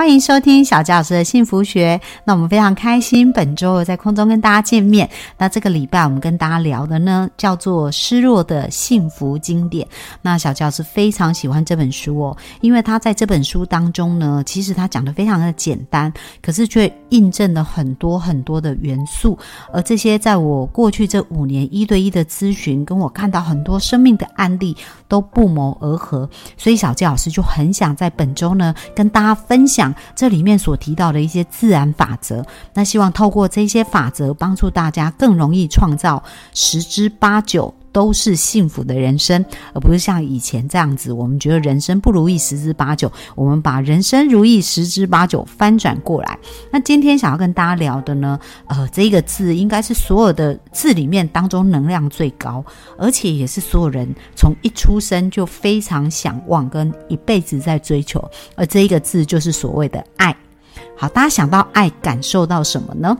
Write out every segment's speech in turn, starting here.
欢迎收听小佳老师的幸福学。那我们非常开心，本周在空中跟大家见面。那这个礼拜我们跟大家聊的呢，叫做《失落的幸福经典》。那小佳老师非常喜欢这本书哦，因为他在这本书当中呢，其实他讲的非常的简单，可是却印证了很多很多的元素。而这些在我过去这五年一对一的咨询，跟我看到很多生命的案例都不谋而合，所以小佳老师就很想在本周呢，跟大家分享。这里面所提到的一些自然法则，那希望透过这些法则，帮助大家更容易创造十之八九都是幸福的人生，而不是像以前这样子，我们觉得人生不如意十之八九，我们把人生如意十之八九翻转过来。那今天想要跟大家聊的呢，呃，这一个字应该是所有的字里面当中能量最高，而且也是所有人从一出生就非常想望跟一辈子在追求，而这一个字就是所谓的爱。好，大家想到爱，感受到什么呢？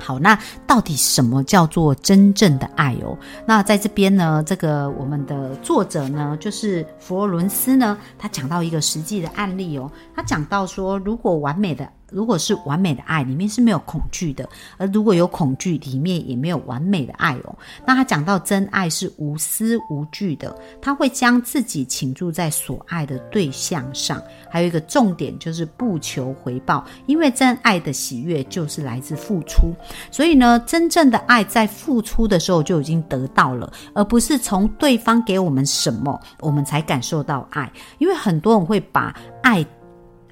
好，那到底什么叫做真正的爱哦？那在这边呢，这个我们的作者呢，就是佛罗伦斯呢，他讲到一个实际的案例哦，他讲到说，如果完美的。如果是完美的爱，里面是没有恐惧的；而如果有恐惧，里面也没有完美的爱哦。那他讲到真爱是无私无惧的，他会将自己倾注在所爱的对象上。还有一个重点就是不求回报，因为真爱的喜悦就是来自付出。所以呢，真正的爱在付出的时候就已经得到了，而不是从对方给我们什么，我们才感受到爱。因为很多人会把爱。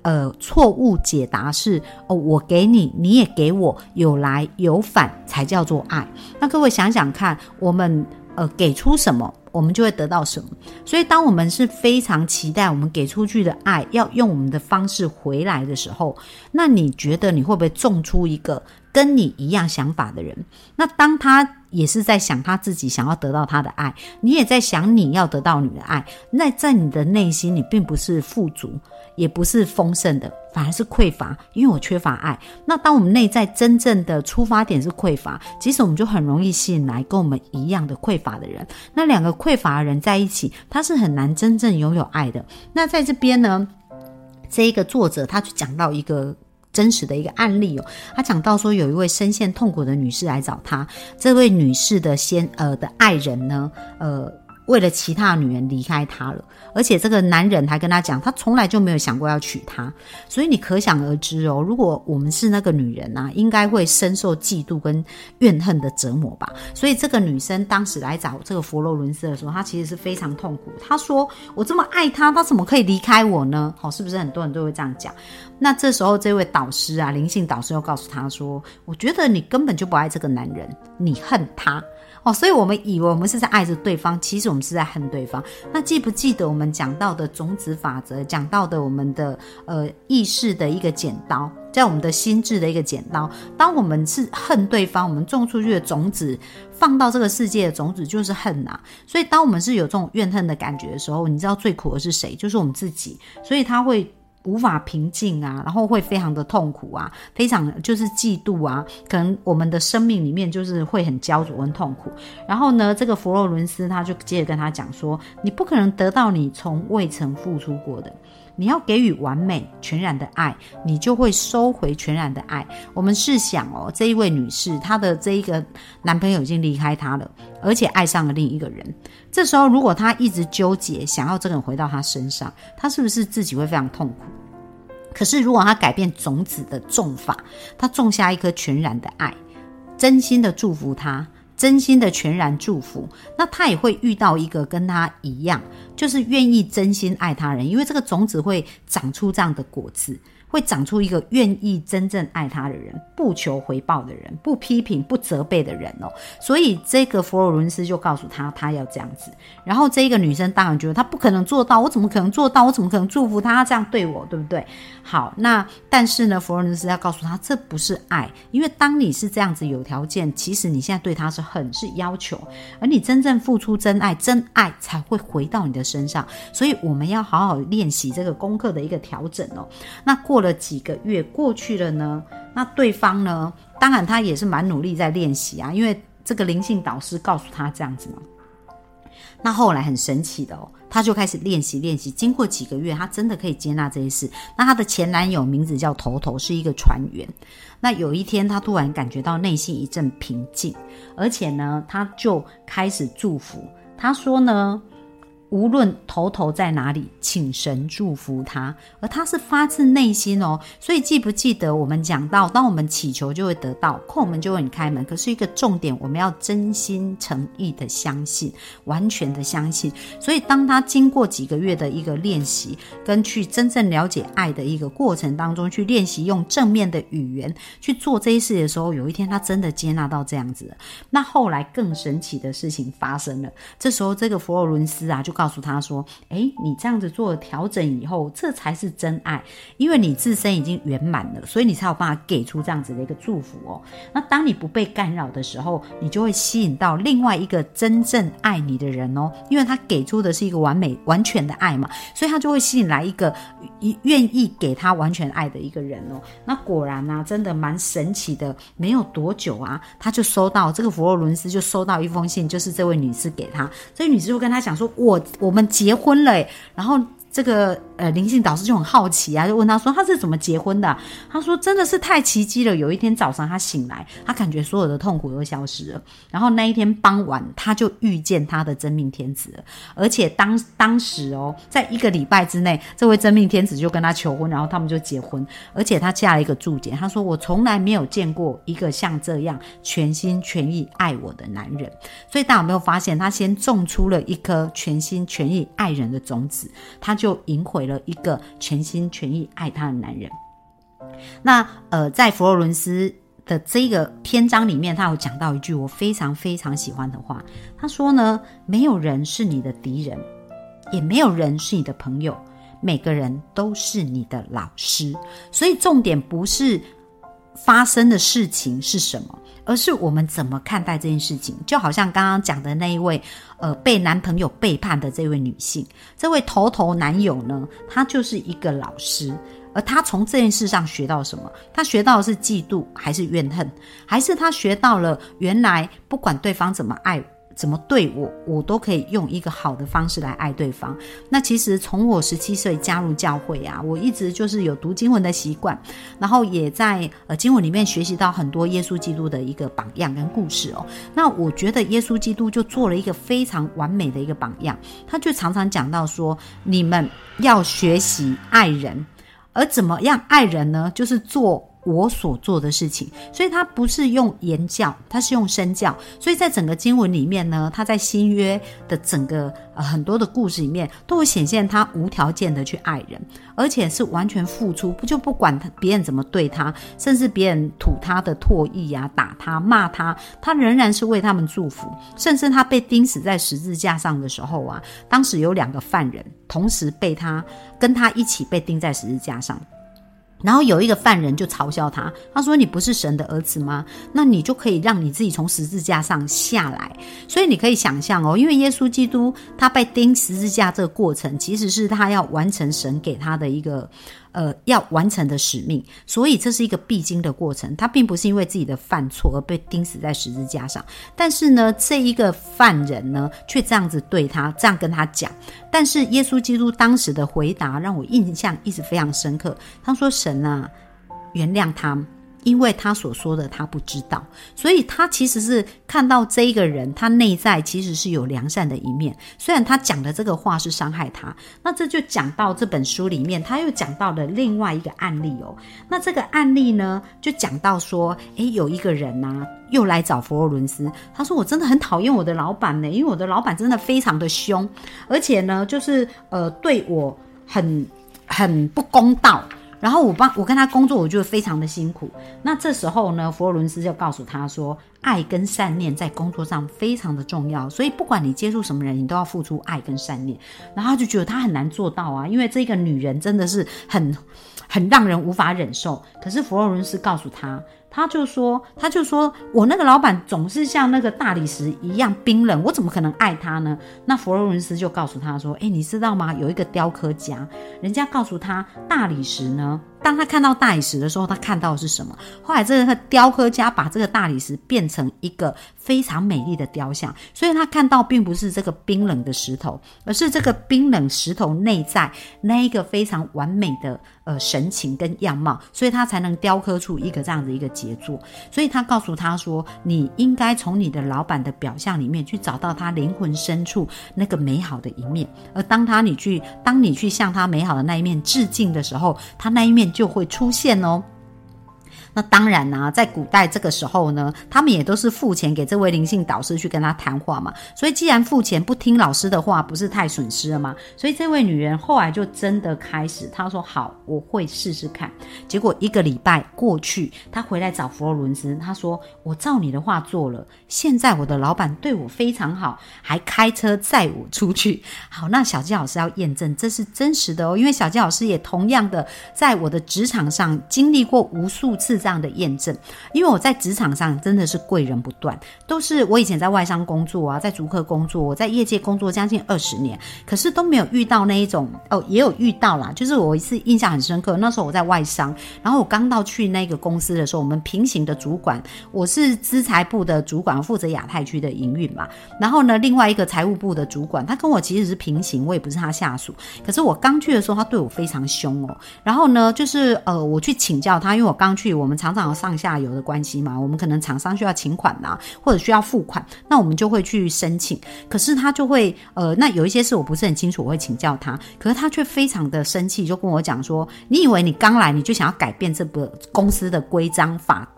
呃，错误解答是哦，我给你，你也给我，有来有返才叫做爱。那各位想想看，我们呃给出什么，我们就会得到什么。所以，当我们是非常期待我们给出去的爱要用我们的方式回来的时候，那你觉得你会不会种出一个跟你一样想法的人？那当他也是在想他自己想要得到他的爱，你也在想你要得到你的爱，那在你的内心，你并不是富足。也不是丰盛的，反而是匮乏，因为我缺乏爱。那当我们内在真正的出发点是匮乏，其实我们就很容易吸引来跟我们一样的匮乏的人。那两个匮乏的人在一起，他是很难真正拥有爱的。那在这边呢，这一个作者他就讲到一个真实的一个案例哦，他讲到说有一位深陷痛苦的女士来找他，这位女士的先呃的爱人呢，呃。为了其他女人离开他了，而且这个男人还跟他讲，他从来就没有想过要娶她，所以你可想而知哦，如果我们是那个女人啊，应该会深受嫉妒跟怨恨的折磨吧。所以这个女生当时来找这个佛罗伦斯的时候，她其实是非常痛苦。她说：“我这么爱他，他怎么可以离开我呢？”好，是不是很多人都会这样讲？那这时候这位导师啊，灵性导师又告诉他说：“我觉得你根本就不爱这个男人，你恨他。”哦，所以我们以为我们是在爱着对方，其实我们是在恨对方。那记不记得我们讲到的种子法则，讲到的我们的呃意识的一个剪刀，在我们的心智的一个剪刀。当我们是恨对方，我们种出去的种子，放到这个世界的种子就是恨呐。所以当我们是有这种怨恨的感觉的时候，你知道最苦的是谁？就是我们自己。所以他会。无法平静啊，然后会非常的痛苦啊，非常就是嫉妒啊，可能我们的生命里面就是会很焦灼、很痛苦。然后呢，这个佛洛伦斯他就接着跟他讲说：“你不可能得到你从未曾付出过的，你要给予完美、全然的爱，你就会收回全然的爱。”我们试想哦，这一位女士，她的这一个男朋友已经离开她了，而且爱上了另一个人。这时候，如果她一直纠结，想要这个人回到她身上，她是不是自己会非常痛苦？可是，如果她改变种子的种法，她种下一颗全然的爱，真心的祝福他，真心的全然祝福，那他也会遇到一个跟他一样，就是愿意真心爱他人，因为这个种子会长出这样的果子。会长出一个愿意真正爱他的人，不求回报的人，不批评、不责备的人哦。所以这个佛罗伦斯就告诉他，他要这样子。然后这一个女生当然觉得他不可能做到，我怎么可能做到？我怎么可能祝福他这样对我，对不对？好，那但是呢，佛罗伦斯要告诉他，这不是爱，因为当你是这样子有条件，其实你现在对他是很是要求，而你真正付出真爱，真爱才会回到你的身上。所以我们要好好练习这个功课的一个调整哦。那过过了几个月过去了呢？那对方呢？当然他也是蛮努力在练习啊，因为这个灵性导师告诉他这样子嘛。那后来很神奇的哦，他就开始练习练习。经过几个月，他真的可以接纳这些事。那他的前男友名字叫头头，是一个船员。那有一天，他突然感觉到内心一阵平静，而且呢，他就开始祝福。他说呢。无论头头在哪里，请神祝福他，而他是发自内心哦。所以记不记得我们讲到，当我们祈求就会得到，叩门就会你开门。可是一个重点，我们要真心诚意的相信，完全的相信。所以当他经过几个月的一个练习，跟去真正了解爱的一个过程当中，去练习用正面的语言去做这些事的时候，有一天他真的接纳到这样子。那后来更神奇的事情发生了，这时候这个佛罗伦斯啊就。告诉他说：“诶，你这样子做调整以后，这才是真爱，因为你自身已经圆满了，所以你才有办法给出这样子的一个祝福哦。那当你不被干扰的时候，你就会吸引到另外一个真正爱你的人哦，因为他给出的是一个完美、完全的爱嘛，所以他就会吸引来一个愿意给他完全爱的一个人哦。那果然呢，真的蛮神奇的。没有多久啊，他就收到这个佛罗伦斯就收到一封信，就是这位女士给他，这位女士就跟他讲说：我。”我们结婚了，然后。这个呃灵性导师就很好奇啊，就问他说他是怎么结婚的？他说真的是太奇迹了。有一天早上他醒来，他感觉所有的痛苦都消失了。然后那一天傍晚，他就遇见他的真命天子了。而且当当时哦，在一个礼拜之内，这位真命天子就跟他求婚，然后他们就结婚。而且他加了一个注解，他说我从来没有见过一个像这样全心全意爱我的男人。所以大家有没有发现，他先种出了一颗全心全意爱人的种子？他。就赢回了一个全心全意爱她的男人。那呃，在佛罗伦斯的这个篇章里面，他有讲到一句我非常非常喜欢的话。他说呢，没有人是你的敌人，也没有人是你的朋友，每个人都是你的老师。所以重点不是发生的事情是什么。而是我们怎么看待这件事情，就好像刚刚讲的那一位，呃，被男朋友背叛的这位女性，这位头头男友呢，他就是一个老师，而他从这件事上学到什么？他学到的是嫉妒，还是怨恨，还是他学到了原来不管对方怎么爱？怎么对我，我都可以用一个好的方式来爱对方。那其实从我十七岁加入教会啊，我一直就是有读经文的习惯，然后也在呃经文里面学习到很多耶稣基督的一个榜样跟故事哦。那我觉得耶稣基督就做了一个非常完美的一个榜样，他就常常讲到说，你们要学习爱人，而怎么样爱人呢？就是做。我所做的事情，所以他不是用言教，他是用身教。所以在整个经文里面呢，他在新约的整个呃很多的故事里面，都会显现他无条件的去爱人，而且是完全付出，不就不管他别人怎么对他，甚至别人吐他的唾液啊，打他骂他，他仍然是为他们祝福。甚至他被钉死在十字架上的时候啊，当时有两个犯人同时被他跟他一起被钉在十字架上。然后有一个犯人就嘲笑他，他说：“你不是神的儿子吗？那你就可以让你自己从十字架上下来。”所以你可以想象哦，因为耶稣基督他被钉十字架这个过程，其实是他要完成神给他的一个。呃，要完成的使命，所以这是一个必经的过程。他并不是因为自己的犯错而被钉死在十字架上，但是呢，这一个犯人呢，却这样子对他，这样跟他讲。但是耶稣基督当时的回答让我印象一直非常深刻。他说：“神啊，原谅他。”因为他所说的他不知道，所以他其实是看到这一个人，他内在其实是有良善的一面。虽然他讲的这个话是伤害他，那这就讲到这本书里面，他又讲到了另外一个案例哦。那这个案例呢，就讲到说，诶，有一个人呢，又来找佛罗伦斯，他说：“我真的很讨厌我的老板呢，因为我的老板真的非常的凶，而且呢，就是呃，对我很很不公道。”然后我帮我跟他工作，我觉得非常的辛苦。那这时候呢，佛罗伦斯就告诉他说，爱跟善念在工作上非常的重要，所以不管你接触什么人，你都要付出爱跟善念。然后他就觉得他很难做到啊，因为这个女人真的是很很让人无法忍受。可是佛罗伦斯告诉他。他就说，他就说我那个老板总是像那个大理石一样冰冷，我怎么可能爱他呢？那佛罗伦斯就告诉他说：“哎，你知道吗？有一个雕刻家，人家告诉他，大理石呢。”当他看到大理石的时候，他看到的是什么？后来这个雕刻家把这个大理石变成一个非常美丽的雕像，所以他看到并不是这个冰冷的石头，而是这个冰冷石头内在那一个非常完美的呃神情跟样貌，所以他才能雕刻出一个这样的一个杰作。所以他告诉他说：“你应该从你的老板的表象里面去找到他灵魂深处那个美好的一面，而当他你去当你去向他美好的那一面致敬的时候，他那一面。”就会出现哦。那当然呢，在古代这个时候呢，他们也都是付钱给这位灵性导师去跟他谈话嘛。所以既然付钱不听老师的话，不是太损失了吗？所以这位女人后来就真的开始，她说好，我会试试看。结果一个礼拜过去，她回来找佛罗伦斯，她说我照你的话做了，现在我的老板对我非常好，还开车载我出去。好，那小鸡老师要验证这是真实的哦，因为小鸡老师也同样的在我的职场上经历过无数次。这样的验证，因为我在职场上真的是贵人不断，都是我以前在外商工作啊，在逐客工作，我在业界工作将近二十年，可是都没有遇到那一种哦，也有遇到啦，就是我一次印象很深刻，那时候我在外商，然后我刚到去那个公司的时候，我们平行的主管，我是资财部的主管，负责亚太区的营运嘛，然后呢，另外一个财务部的主管，他跟我其实是平行，我也不是他下属，可是我刚去的时候，他对我非常凶哦，然后呢，就是呃，我去请教他，因为我刚去我们。常常有上下游的关系嘛，我们可能厂商需要请款呐，或者需要付款，那我们就会去申请。可是他就会，呃，那有一些事我不是很清楚，我会请教他。可是他却非常的生气，就跟我讲说：“你以为你刚来你就想要改变这个公司的规章法？”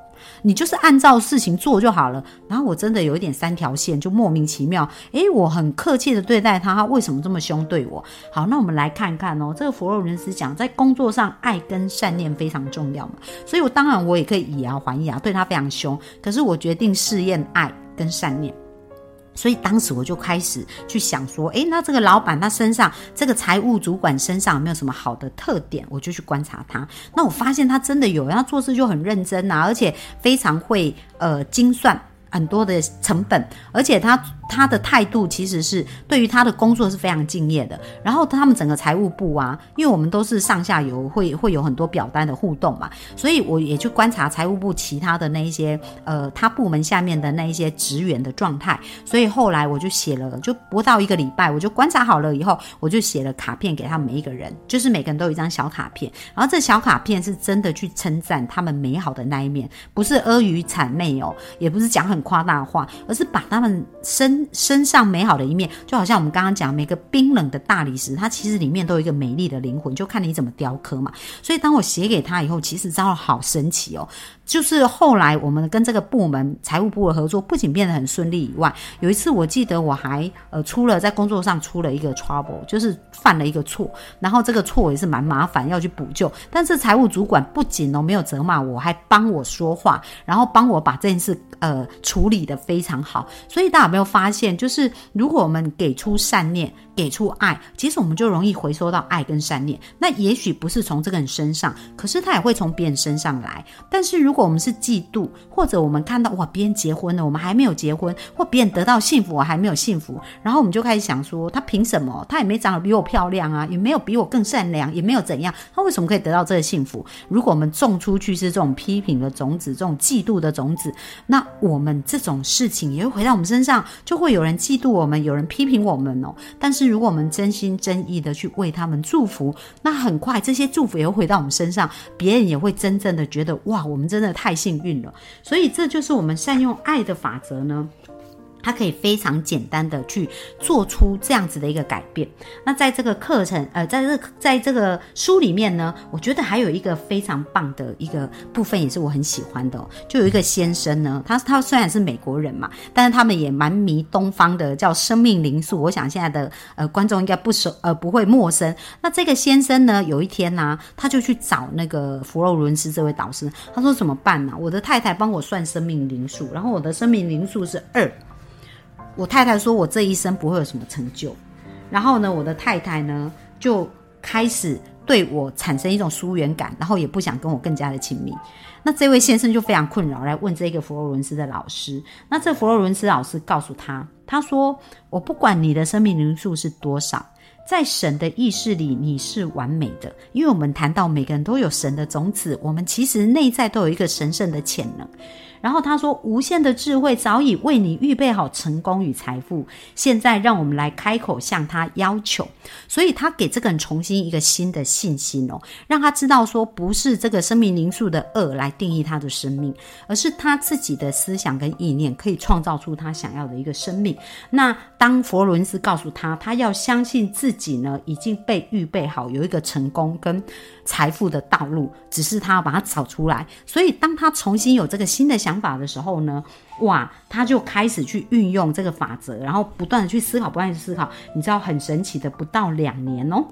你就是按照事情做就好了。然后我真的有一点三条线，就莫名其妙。诶，我很客气的对待他，他为什么这么凶对我？好，那我们来看看哦。这个佛罗伦斯讲，在工作上爱跟善念非常重要嘛。所以我当然我也可以以牙还牙，对他非常凶。可是我决定试验爱跟善念。所以当时我就开始去想说，诶，那这个老板他身上这个财务主管身上有没有什么好的特点？我就去观察他。那我发现他真的有，他做事就很认真呐，而且非常会呃精算很多的成本，而且他。他的态度其实是对于他的工作是非常敬业的。然后他们整个财务部啊，因为我们都是上下游，会会有很多表单的互动嘛，所以我也去观察财务部其他的那一些呃，他部门下面的那一些职员的状态。所以后来我就写了，就不到一个礼拜，我就观察好了以后，我就写了卡片给他们每一个人，就是每个人都有一张小卡片。然后这小卡片是真的去称赞他们美好的那一面，不是阿谀谄媚哦，也不是讲很夸大话，而是把他们身身上美好的一面，就好像我们刚刚讲，每个冰冷的大理石，它其实里面都有一个美丽的灵魂，就看你怎么雕刻嘛。所以当我写给他以后，其实真的好神奇哦。就是后来我们跟这个部门财务部的合作，不仅变得很顺利以外，有一次我记得我还呃出了在工作上出了一个 trouble，就是犯了一个错，然后这个错也是蛮麻烦要去补救。但是财务主管不仅哦没有责骂我，还帮我说话，然后帮我把这件事呃处理的非常好。所以大家有没有发现，就是如果我们给出善念。给出爱，其实我们就容易回收到爱跟善念。那也许不是从这个人身上，可是他也会从别人身上来。但是如果我们是嫉妒，或者我们看到哇别人结婚了，我们还没有结婚，或别人得到幸福，我还没有幸福，然后我们就开始想说，他凭什么？他也没长得比我漂亮啊，也没有比我更善良，也没有怎样，他为什么可以得到这个幸福？如果我们种出去是这种批评的种子，这种嫉妒的种子，那我们这种事情也会回到我们身上，就会有人嫉妒我们，有人批评我们哦。但是如果我们真心真意的去为他们祝福，那很快这些祝福也会回到我们身上，别人也会真正的觉得哇，我们真的太幸运了。所以这就是我们善用爱的法则呢。它可以非常简单的去做出这样子的一个改变。那在这个课程，呃，在这在这个书里面呢，我觉得还有一个非常棒的一个部分，也是我很喜欢的。就有一个先生呢，他他虽然是美国人嘛，但是他们也蛮迷东方的，叫生命灵数。我想现在的呃观众应该不熟，呃不会陌生。那这个先生呢，有一天呢，他就去找那个佛罗伦斯这位导师，他说怎么办呢？我的太太帮我算生命灵数，然后我的生命灵数是二。我太太说：“我这一生不会有什么成就。”然后呢，我的太太呢就开始对我产生一种疏远感，然后也不想跟我更加的亲密。那这位先生就非常困扰，来问这个佛罗伦斯的老师。那这佛罗伦斯老师告诉他：“他说我不管你的生命灵数是多少，在神的意识里你是完美的，因为我们谈到每个人都有神的种子，我们其实内在都有一个神圣的潜能。”然后他说：“无限的智慧早已为你预备好成功与财富，现在让我们来开口向他要求。所以他给这个人重新一个新的信心哦，让他知道说，不是这个生命灵数的恶来定义他的生命，而是他自己的思想跟意念可以创造出他想要的一个生命。那当佛伦斯告诉他，他要相信自己呢，已经被预备好有一个成功跟财富的道路，只是他要把它找出来。所以当他重新有这个新的想，想法的时候呢，哇，他就开始去运用这个法则，然后不断的去思考，不断的思考。你知道很神奇的，不到两年哦，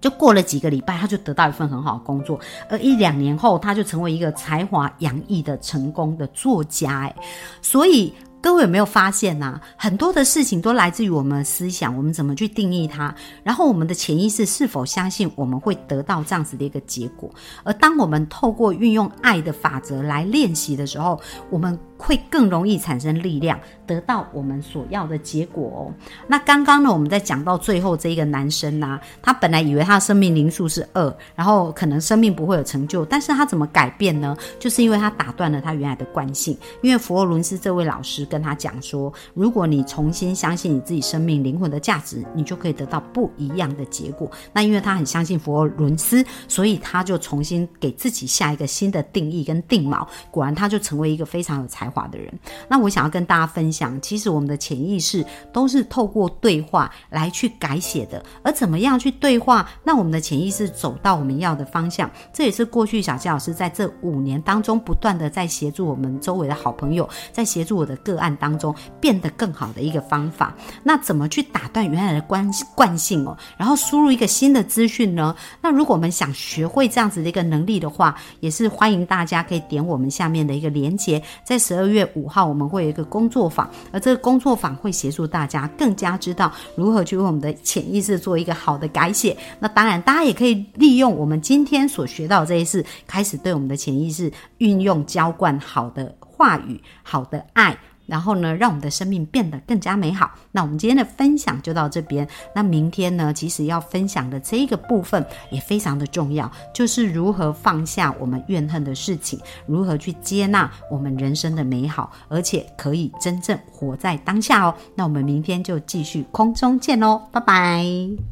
就过了几个礼拜，他就得到一份很好的工作，而一两年后，他就成为一个才华洋溢的成功的作家。哎，所以。各位有没有发现呐？很多的事情都来自于我们思想，我们怎么去定义它，然后我们的潜意识是否相信我们会得到这样子的一个结果？而当我们透过运用爱的法则来练习的时候，我们。会更容易产生力量，得到我们所要的结果哦。那刚刚呢，我们在讲到最后这一个男生呢，他本来以为他的生命灵数是二，然后可能生命不会有成就，但是他怎么改变呢？就是因为他打断了他原来的惯性。因为佛罗伦斯这位老师跟他讲说，如果你重新相信你自己生命灵魂的价值，你就可以得到不一样的结果。那因为他很相信佛罗伦斯，所以他就重新给自己下一个新的定义跟定锚。果然，他就成为一个非常有才。话的人，那我想要跟大家分享，其实我们的潜意识都是透过对话来去改写的，而怎么样去对话，让我们的潜意识走到我们要的方向，这也是过去小谢老师在这五年当中不断的在协助我们周围的好朋友，在协助我的个案当中变得更好的一个方法。那怎么去打断原来的惯惯性哦，然后输入一个新的资讯呢？那如果我们想学会这样子的一个能力的话，也是欢迎大家可以点我们下面的一个连接，在十二。二月五号，我们会有一个工作坊，而这个工作坊会协助大家更加知道如何去为我们的潜意识做一个好的改写。那当然，大家也可以利用我们今天所学到这些事，开始对我们的潜意识运用浇灌好的话语、好的爱。然后呢，让我们的生命变得更加美好。那我们今天的分享就到这边。那明天呢，其实要分享的这一个部分也非常的重要，就是如何放下我们怨恨的事情，如何去接纳我们人生的美好，而且可以真正活在当下哦。那我们明天就继续空中见喽，拜拜。